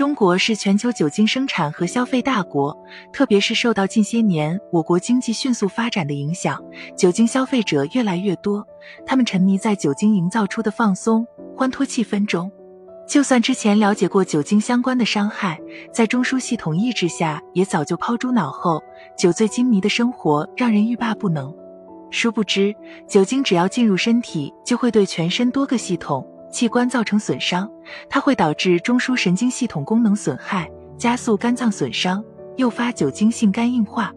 中国是全球酒精生产和消费大国，特别是受到近些年我国经济迅速发展的影响，酒精消费者越来越多。他们沉迷在酒精营造出的放松、欢脱气氛中。就算之前了解过酒精相关的伤害，在中枢系统抑制下，也早就抛诸脑后。酒醉金迷的生活让人欲罢不能。殊不知，酒精只要进入身体，就会对全身多个系统。器官造成损伤，它会导致中枢神经系统功能损害，加速肝脏损伤，诱发酒精性肝硬化。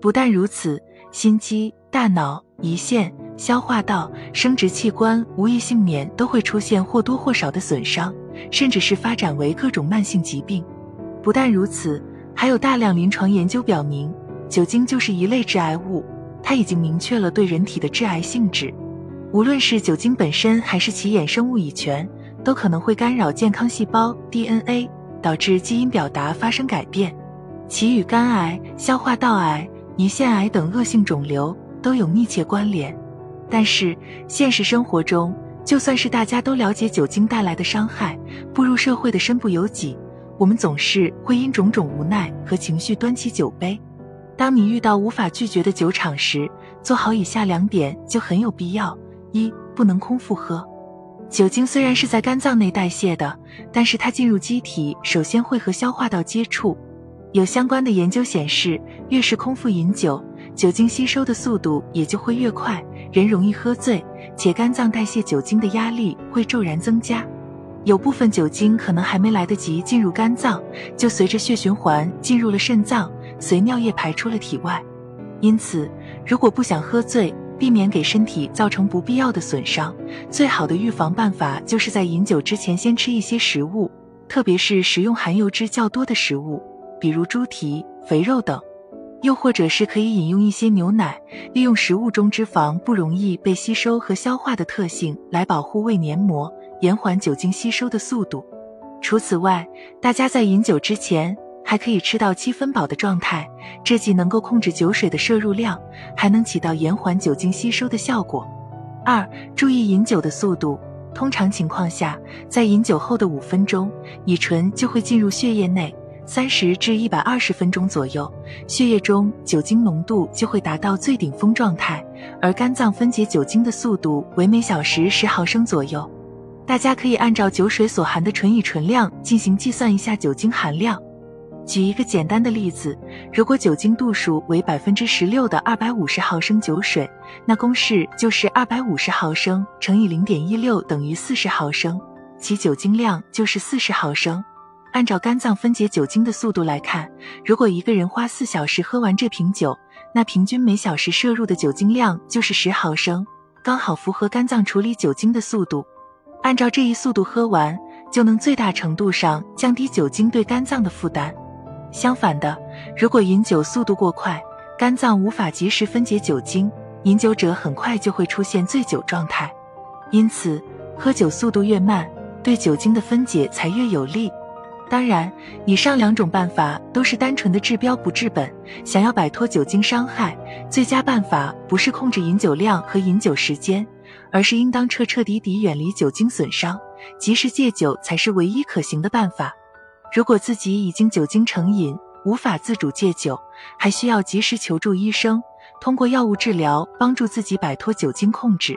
不但如此，心肌、大脑、胰腺、消化道、生殖器官无一幸免都会出现或多或少的损伤，甚至是发展为各种慢性疾病。不但如此，还有大量临床研究表明，酒精就是一类致癌物，它已经明确了对人体的致癌性质。无论是酒精本身还是其衍生物乙醛，都可能会干扰健康细胞 DNA，导致基因表达发生改变。其与肝癌、消化道癌、胰腺癌等恶性肿瘤都有密切关联。但是现实生活中，就算是大家都了解酒精带来的伤害，步入社会的身不由己，我们总是会因种种无奈和情绪端起酒杯。当你遇到无法拒绝的酒场时，做好以下两点就很有必要。一不能空腹喝，酒精虽然是在肝脏内代谢的，但是它进入机体首先会和消化道接触。有相关的研究显示，越是空腹饮酒，酒精吸收的速度也就会越快，人容易喝醉，且肝脏代谢酒精的压力会骤然增加。有部分酒精可能还没来得及进入肝脏，就随着血循环进入了肾脏，随尿液排出了体外。因此，如果不想喝醉，避免给身体造成不必要的损伤，最好的预防办法就是在饮酒之前先吃一些食物，特别是食用含油脂较多的食物，比如猪蹄、肥肉等。又或者是可以饮用一些牛奶，利用食物中脂肪不容易被吸收和消化的特性来保护胃黏膜，延缓酒精吸收的速度。除此外，大家在饮酒之前。还可以吃到七分饱的状态，这既能够控制酒水的摄入量，还能起到延缓酒精吸收的效果。二、注意饮酒的速度。通常情况下，在饮酒后的五分钟，乙醇就会进入血液内；三十至一百二十分钟左右，血液中酒精浓度就会达到最顶峰状态，而肝脏分解酒精的速度为每小时十毫升左右。大家可以按照酒水所含的纯乙醇量进行计算一下酒精含量。举一个简单的例子，如果酒精度数为百分之十六的二百五十毫升酒水，那公式就是二百五十毫升乘以零点一六等于四十毫升，其酒精量就是四十毫升。按照肝脏分解酒精的速度来看，如果一个人花四小时喝完这瓶酒，那平均每小时摄入的酒精量就是十毫升，刚好符合肝脏处理酒精的速度。按照这一速度喝完，就能最大程度上降低酒精对肝脏的负担。相反的，如果饮酒速度过快，肝脏无法及时分解酒精，饮酒者很快就会出现醉酒状态。因此，喝酒速度越慢，对酒精的分解才越有利。当然，以上两种办法都是单纯的治标不治本。想要摆脱酒精伤害，最佳办法不是控制饮酒量和饮酒时间，而是应当彻彻底底远离酒精损伤，及时戒酒才是唯一可行的办法。如果自己已经酒精成瘾，无法自主戒酒，还需要及时求助医生，通过药物治疗帮助自己摆脱酒精控制。